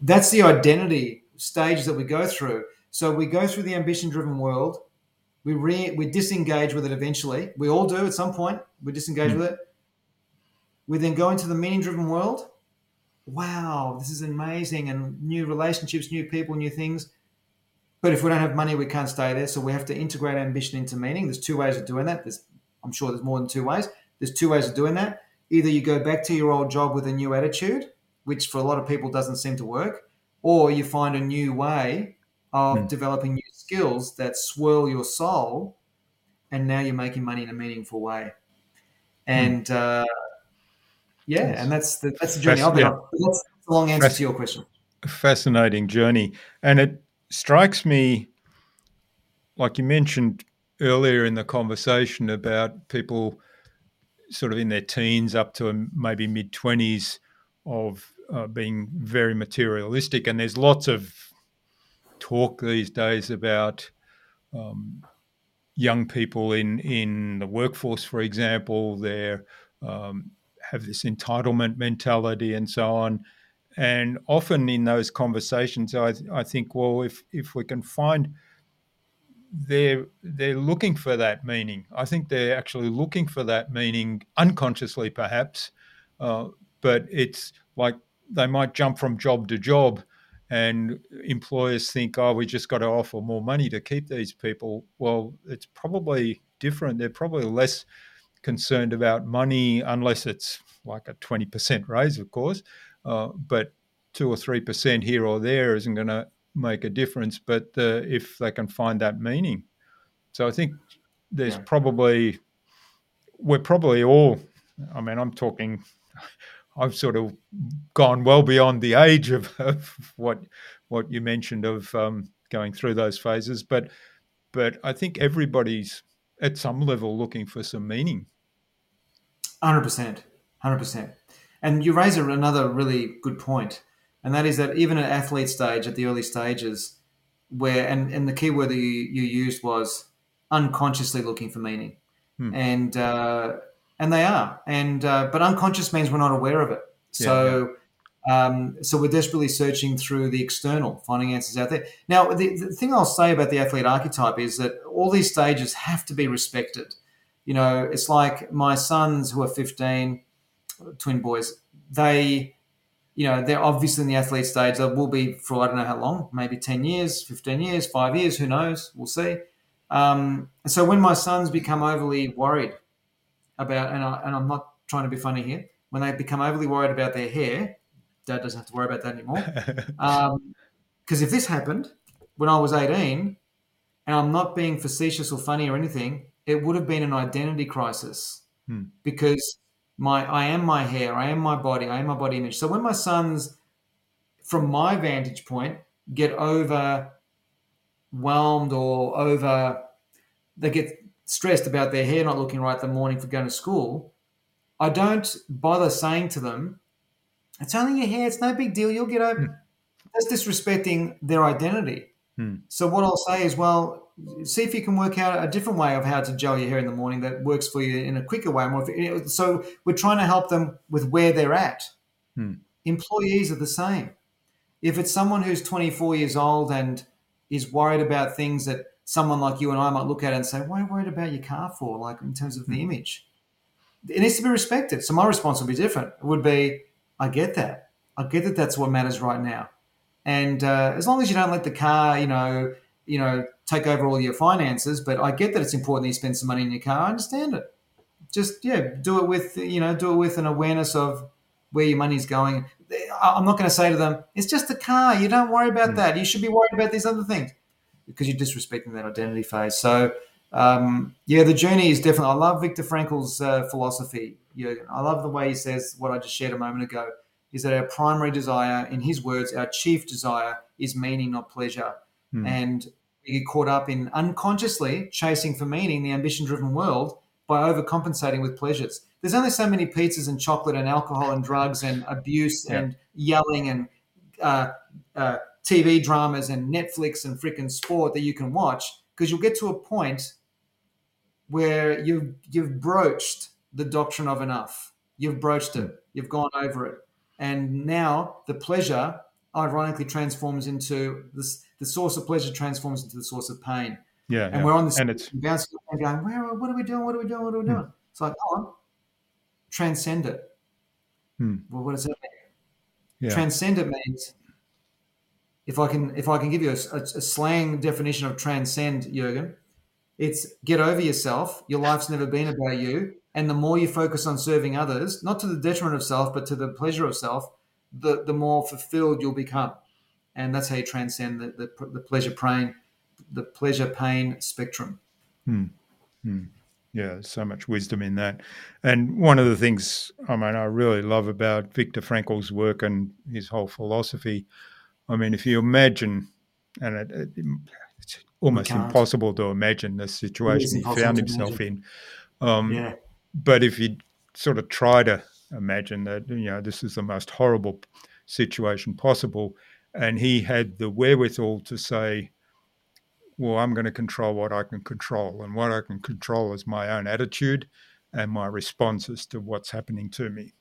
that's the identity stage that we go through. So we go through the ambition-driven world. We re- we disengage with it eventually. We all do at some point. We disengage mm. with it. We then go into the meaning-driven world. Wow, this is amazing, and new relationships, new people, new things but if we don't have money, we can't stay there. So we have to integrate ambition into meaning. There's two ways of doing that. There's, I'm sure there's more than two ways. There's two ways of doing that. Either you go back to your old job with a new attitude, which for a lot of people doesn't seem to work, or you find a new way of mm. developing new skills that swirl your soul, and now you're making money in a meaningful way. And mm. uh, yeah, and that's the, that's the journey I've been on. That's a long answer to your question. Fascinating journey, and it strikes me, like you mentioned earlier in the conversation about people sort of in their teens up to maybe mid 20s of uh, being very materialistic. And there's lots of talk these days about um, young people in, in the workforce, for example, they um, have this entitlement mentality and so on. And often in those conversations, I, I think, well, if, if we can find they're they're looking for that meaning. I think they're actually looking for that meaning unconsciously, perhaps, uh, but it's like they might jump from job to job, and employers think, oh, we just got to offer more money to keep these people. Well, it's probably different. They're probably less concerned about money, unless it's like a twenty percent raise, of course, uh, but two or three percent here or there isn't going to make a difference, but uh, if they can find that meaning. So I think there's probably, we're probably all, I mean, I'm talking, I've sort of gone well beyond the age of, of what what you mentioned of um, going through those phases, but but I think everybody's at some level looking for some meaning. Hundred percent, hundred percent. And you raise another really good point and that is that even at athlete stage, at the early stages, where and, and the key word that you, you used was unconsciously looking for meaning, hmm. and uh, and they are, and uh, but unconscious means we're not aware of it. So. Yeah. Um, so we're desperately searching through the external, finding answers out there. Now, the, the, thing I'll say about the athlete archetype is that all these stages have to be respected. You know, it's like my sons who are 15, twin boys, they you know, they're obviously in the athlete stage. They will be for I don't know how long, maybe 10 years, 15 years, five years, who knows? We'll see. Um, so when my sons become overly worried about, and, I, and I'm not trying to be funny here, when they become overly worried about their hair, dad doesn't have to worry about that anymore. Because [laughs] um, if this happened when I was 18, and I'm not being facetious or funny or anything, it would have been an identity crisis hmm. because my I am my hair, I am my body, I am my body image. So when my sons, from my vantage point, get overwhelmed or over, they get stressed about their hair not looking right the morning for going to school. I don't bother saying to them, "It's only your hair; it's no big deal. You'll get over." Mm. That's disrespecting their identity. Hmm. So what I'll say is, well, see if you can work out a different way of how to gel your hair in the morning that works for you in a quicker way. So we're trying to help them with where they're at. Hmm. Employees are the same. If it's someone who's 24 years old and is worried about things that someone like you and I might look at and say, "Why are you worried about your car for?" Like in terms of the hmm. image, it needs to be respected. So my response would be different. It would be, "I get that. I get that. That's what matters right now." And uh, as long as you don't let the car, you know, you know, take over all your finances. But I get that it's important that you spend some money in your car. I understand it. Just yeah, do it with you know, do it with an awareness of where your money's going. I'm not going to say to them, it's just a car. You don't worry about mm. that. You should be worried about these other things because you're disrespecting that identity phase. So um, yeah, the journey is definitely. I love Viktor Frankl's uh, philosophy. Jürgen. I love the way he says what I just shared a moment ago. Is that our primary desire, in his words, our chief desire is meaning, not pleasure. Mm. And we get caught up in unconsciously chasing for meaning, the ambition driven world, by overcompensating with pleasures. There's only so many pizzas and chocolate and alcohol and drugs and abuse yeah. and yelling and uh, uh, TV dramas and Netflix and freaking sport that you can watch because you'll get to a point where you've you've broached the doctrine of enough. You've broached it. You've gone over it, and now the pleasure ironically transforms into this the source of pleasure transforms into the source of pain. Yeah, and yeah. we're on this and it's bouncing and going, where what are we doing? What are we doing? What are we doing? Hmm. It's like, on, transcend it. Hmm. Well, what does that mean? Yeah. Transcend it means if I can if I can give you a, a, a slang definition of transcend, Jürgen, it's get over yourself. Your life's never been about you, and the more you focus on serving others, not to the detriment of self, but to the pleasure of self, the, the more fulfilled you'll become. And that's how you transcend the, the, the pleasure pain, the pleasure pain spectrum. Hmm. Hmm. Yeah, so much wisdom in that. And one of the things I mean I really love about Viktor Frankl's work and his whole philosophy, I mean, if you imagine, and it, it, it's almost impossible to imagine the situation he found himself in. Um, yeah. But if you sort of try to imagine that you know this is the most horrible situation possible, and he had the wherewithal to say, "Well, I'm going to control what I can control, and what I can control is my own attitude and my responses to what's happening to me."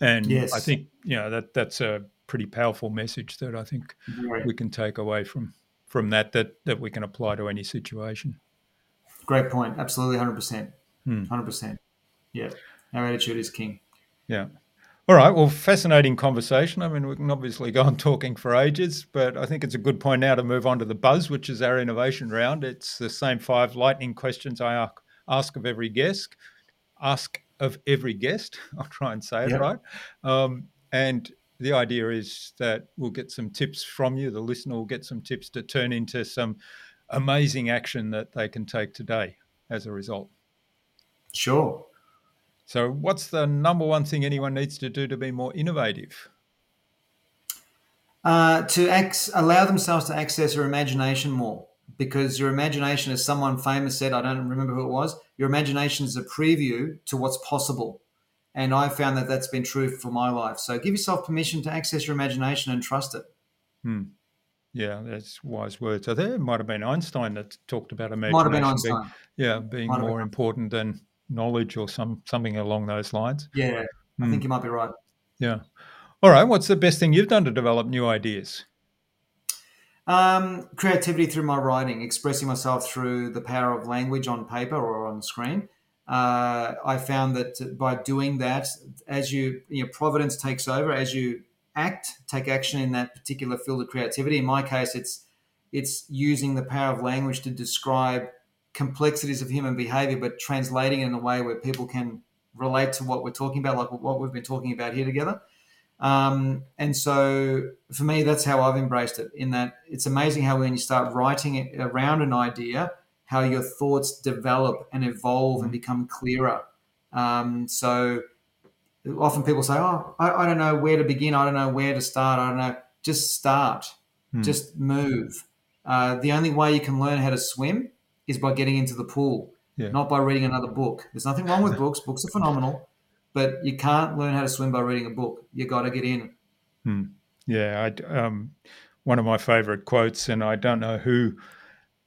And Yes. I think you know that that's a pretty powerful message that I think Very- we can take away from from that that that we can apply to any situation. Great point. Absolutely, hundred percent. Hmm. Hundred percent. Yeah, our attitude is king. Yeah. All right. Well, fascinating conversation. I mean, we can obviously go on [laughs] talking for ages, but I think it's a good point now to move on to the buzz, which is our innovation round. It's the same five lightning questions I ask of every guest. Ask of every guest. [laughs] I'll try and say it Yep. right. Um, and the idea is that we'll get some tips from you. The listener will get some tips to turn into some amazing action that they can take today as a result. Sure. So, what's the number one thing anyone needs to do to be more innovative? Uh, to ex- allow themselves to access their imagination more, because your imagination, as someone famous said, I don't remember who it was. Your imagination is a preview to what's possible, and I found that that's been true for my life. So give yourself permission to access your imagination and trust it. Hmm. Yeah, that's wise words. I think it might have been Einstein that talked about imagination. Might have been being- yeah, being Might more important than knowledge or some something along those lines. Yeah, I Hmm. think you might be right. Yeah. All right. What's the best thing you've done to develop new ideas? Um, creativity through my writing, expressing myself through the power of language on paper or on screen. Uh, I found that by doing that, as you, you know, providence takes over, as you act, take action in that particular field of creativity. In my case, it's it's using the power of language to describe complexities of human behavior, but translating it in a way where people can relate to what we're talking about, like what we've been talking about here together. Um, and so for me, that's how I've embraced it. In that, it's amazing how when you start writing it around an idea, how your thoughts develop and evolve and become clearer. Um, so often people say, "Oh, I, I don't know where to begin. I don't know where to start. I don't know." Just start. Hmm. Just move. Uh, the only way you can learn how to swim is by getting into the pool, Yeah. not by reading another book. There's nothing wrong with books. Books are phenomenal, but you can't learn how to swim by reading a book. You got to get in. Yeah, I, um, one of my favorite quotes, and I don't know who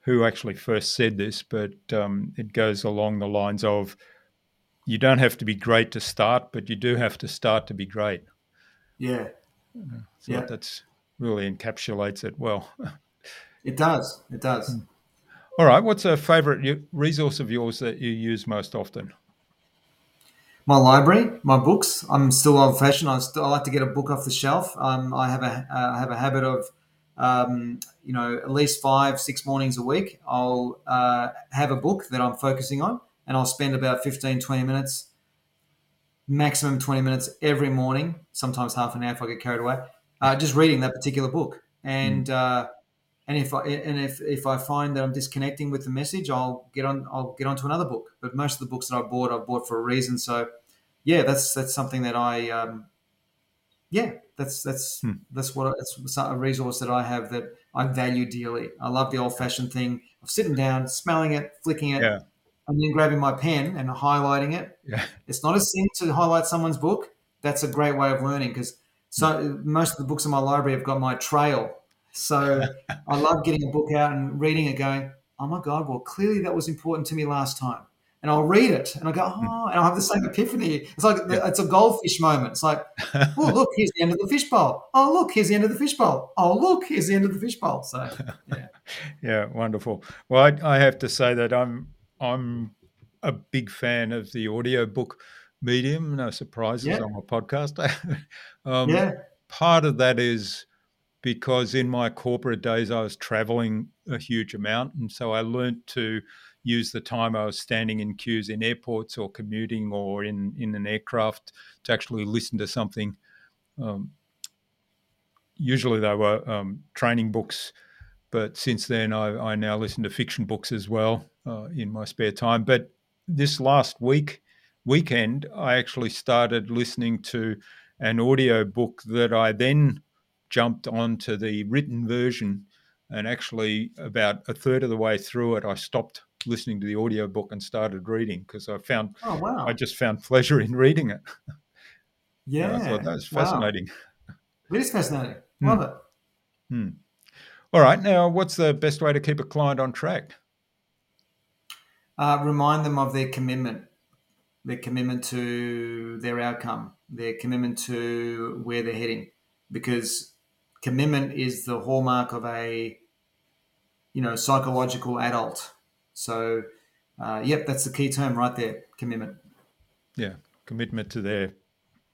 who actually first said this, but um, it goes along the lines of, "You don't have to be great to start, but you do have to start to be great." Yeah, So Yeah. that's really encapsulates it well. [laughs] it does. It does. All right, what's a favorite resource of yours that you use most often? my library, my books. I'm still old fashioned. I still I like to get a book off the shelf. Um, I have a uh, I have a habit of, um, you know, at least five six mornings a week. I'll uh, have a book that I'm focusing on, and I'll spend about 15, 20 minutes, maximum twenty minutes every morning. Sometimes half an hour if I get carried away, uh, just reading that particular book. And uh, and if I and if, if I find that I'm disconnecting with the message, I'll get on I'll get onto another book. But most of the books that I bought, I bought for a reason. So yeah, that's that's something that I um, yeah that's that's Hmm. that's what it's a resource that I have that I value dearly. I love the old fashioned thing of sitting down, smelling it, flicking it, Yeah. and then grabbing my pen and highlighting it. Yeah, It's not a sin to highlight someone's book. That's a great way of learning because so most of the books in my library have got my trail. So I love getting a book out and reading it, going, "Oh my god! Well, clearly that was important to me last time." And I'll read it and I go, "Oh," and I'll have the same epiphany. It's like it's a goldfish moment. It's like, "Oh, [laughs] look, here's the end of the fishbowl. Oh, look, here's the end of the fishbowl. Oh, look, here's the end of the fishbowl." So yeah, [laughs] yeah, wonderful. Well, I, I have to say that I'm I'm a big fan of the audiobook medium. No surprises Yeah. on my podcast. [laughs] um, yeah, part of that is because in my corporate days I was traveling a huge amount, and so I learnt to use the time I was standing in queues in airports or commuting or in in an aircraft to actually listen to something. Um, usually they were um, training books, but since then I, I now listen to fiction books as well uh, in my spare time. But this last week weekend, I actually started listening to an audio book that I then jumped onto the written version. And actually, about a third of the way through it, I stopped listening to the audiobook and started reading because I found Oh wow! I just found pleasure in reading it. [laughs] yeah, I thought that was Wow. fascinating. It is fascinating. Hmm. Love it. Hmm. All right, now what's the best way to keep a client on track? Uh, remind them of their commitment, their commitment to their outcome, their commitment to where they're heading, because commitment is the hallmark of a, you know, psychological adult. So, uh, yep, that's the key term right there, commitment. Yeah, commitment to their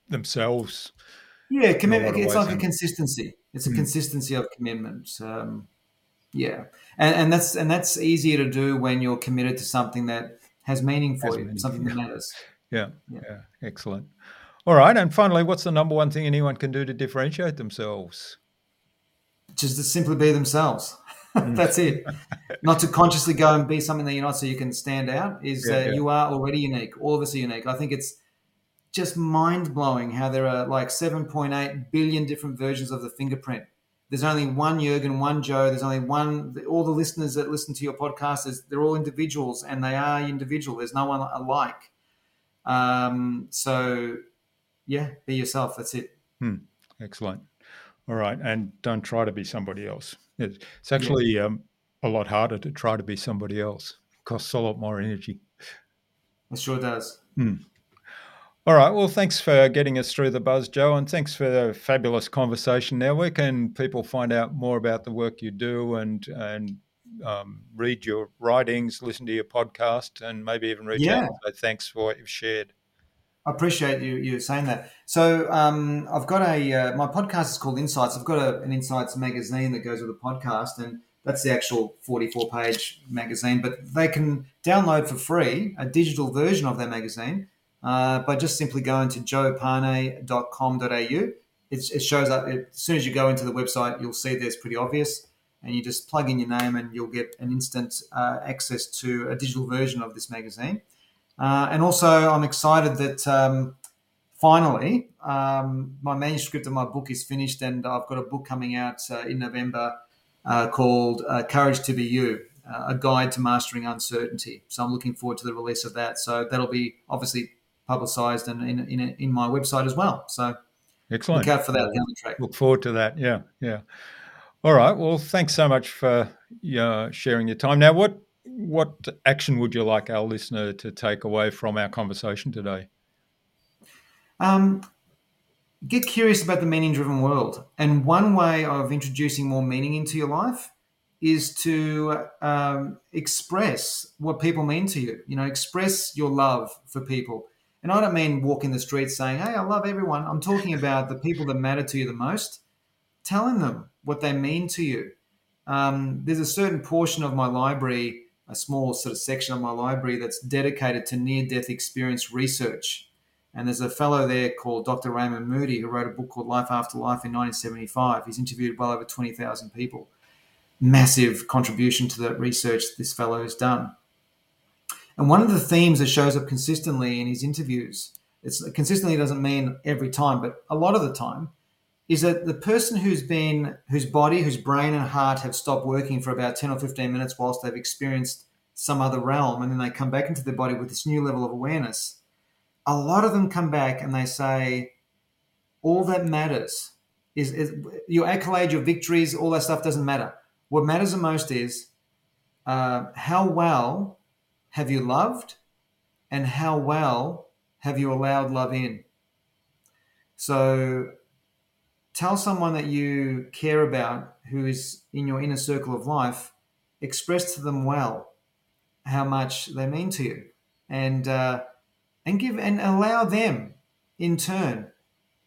themselves. Yeah, commitment. It's like a consistency. It's a Mm. consistency of commitment. Um, yeah, and and that's and that's easier to do when you're committed to something that has meaning for Has you, meaning, something that matters. Yeah, Yeah. yeah, excellent. All right, and finally, what's the number one thing anyone can do to differentiate themselves? Just to simply be themselves. [laughs] Mm. that's it. Not to consciously go and be something that you're not, so you can stand out. Is Yeah, uh, yeah. you are already unique. All of us are unique. I think it's just mind blowing how there are like 7.8 billion different versions of the fingerprint. There's only one Jurgen, one Joe. There's only one. All the listeners that listen to your podcast, is they're all individuals, and they are individual. There's no one alike. Um, so, yeah, be yourself. That's it. Excellent. All right, and don't try to be somebody else. It's, it's actually um, a lot harder to try to be somebody else. It costs a lot more energy. It sure does. All right. Well, thanks for getting us through the buzz, Joe, and thanks for the fabulous conversation. Now, where can people find out more about the work you do and and um, read your writings, listen to your podcast, and maybe even reach Yeah. out? So, thanks for what you've shared. I appreciate you you saying that. So um, I've got a uh, my podcast is called Insights. I've got a, an Insights magazine that goes with the podcast, and that's the actual forty four page magazine. But they can download for free a digital version of that magazine uh, by just simply going to joepane.com.au. It's, it shows up it, as soon as you go into the website. You'll see there's pretty obvious, and you just plug in your name, and you'll get an instant uh, access to a digital version of this magazine. Uh, and also, I'm excited that um, finally um, my manuscript of my book is finished, and I've got a book coming out uh, in November uh, called uh, Courage to Be You uh, A Guide to Mastering Uncertainty. So I'm looking forward to the release of that. So that'll be obviously publicized and in, in, in my website as well. So Excellent. look out for that down the track. Look forward to that. Yeah, yeah. All right. Well, thanks so much for uh, sharing your time. Now, what what action would you like our listener to take away from our conversation today? Um, get curious about the meaning driven world. And one way of introducing more meaning into your life is to um, express what people mean to you. You know, express your love for people. And I don't mean walk in the streets saying, hey, I love everyone. I'm talking about the people that matter to you the most, telling them what they mean to you. Um, there's a certain portion of my library, a small sort of section of my library that's dedicated to near death experience research. And there's a fellow there called Dr. Raymond Moody who wrote a book called Life After Life in 1975. He's interviewed well over 20,000 people. Massive contribution to the research this fellow has done. And one of the themes that shows up consistently in his interviews, it's consistently doesn't mean every time, but a lot of the time, is that the person who's been, whose body, whose brain and heart have stopped working for about 10 or 15 minutes whilst they've experienced some other realm, and then they come back into their body with this new level of awareness, a lot of them come back and they say, all that matters is, is your accolade, your victories, all that stuff doesn't matter. What matters the most is uh, how well have you loved and how well have you allowed love in. So tell someone that you care about who is in your inner circle of life, express to them well how much they mean to you. And uh, and give and allow them in turn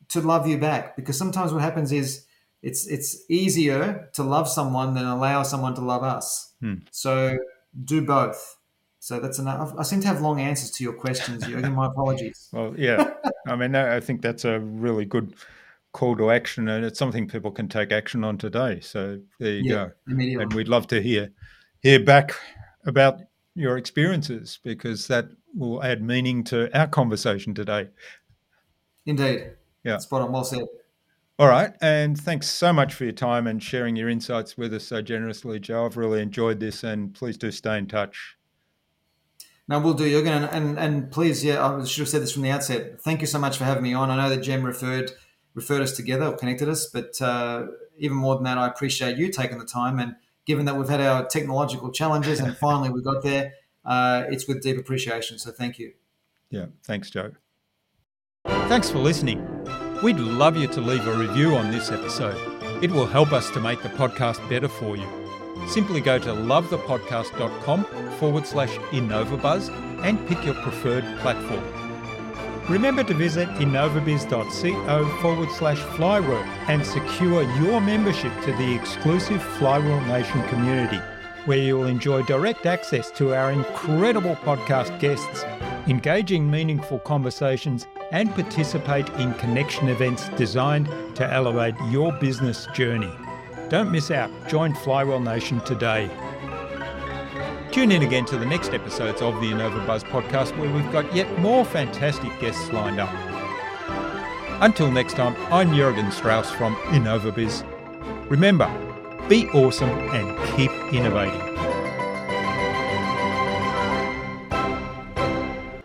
to love you back because sometimes what happens is it's it's easier to love someone than allow someone to love us Hmm. so do both so that's enough i seem to have long answers to your questions Jürgen. my apologies [laughs] Well, yeah. I mean, I I think that's a really good call to action, and it's something people can take action on today. So there you yeah go. And we'd love to hear hear back about your experiences because that will add meaning to our conversation today. indeed Yeah. spot on well said All right, and thanks so much for your time and sharing your insights with us so generously, Joe. I've really enjoyed this, and please do stay in touch. No, we'll do, Jürgen. And, and, and please, yeah, I should have said this from the outset. Thank you so much for having me on. I know that Jem referred referred us together or connected us, but uh, even more than that, I appreciate you taking the time. And given that we've had our technological challenges and [laughs] finally we got there, uh, it's with deep appreciation. So thank you. Yeah, thanks, Joe. Thanks for listening. We'd love you to leave a review on this episode. It will help us to make the podcast better for you. Simply go to lovethepodcast.com forward slash InnovaBuzz and pick your preferred platform. Remember to visit innovabiz.co forward slash flywheel and secure your membership to the exclusive Flywheel Nation community, where you'll enjoy direct access to our incredible podcast guests, engaging meaningful conversations, and participate in connection events designed to elevate your business journey. Don't miss out. Join Flywheel Nation today. Tune in again to the next episodes of the InnovaBuzz podcast where we've got yet more fantastic guests lined up. Until next time, I'm Jurgen Strauss from InnovaBiz. Remember, be awesome and keep innovating.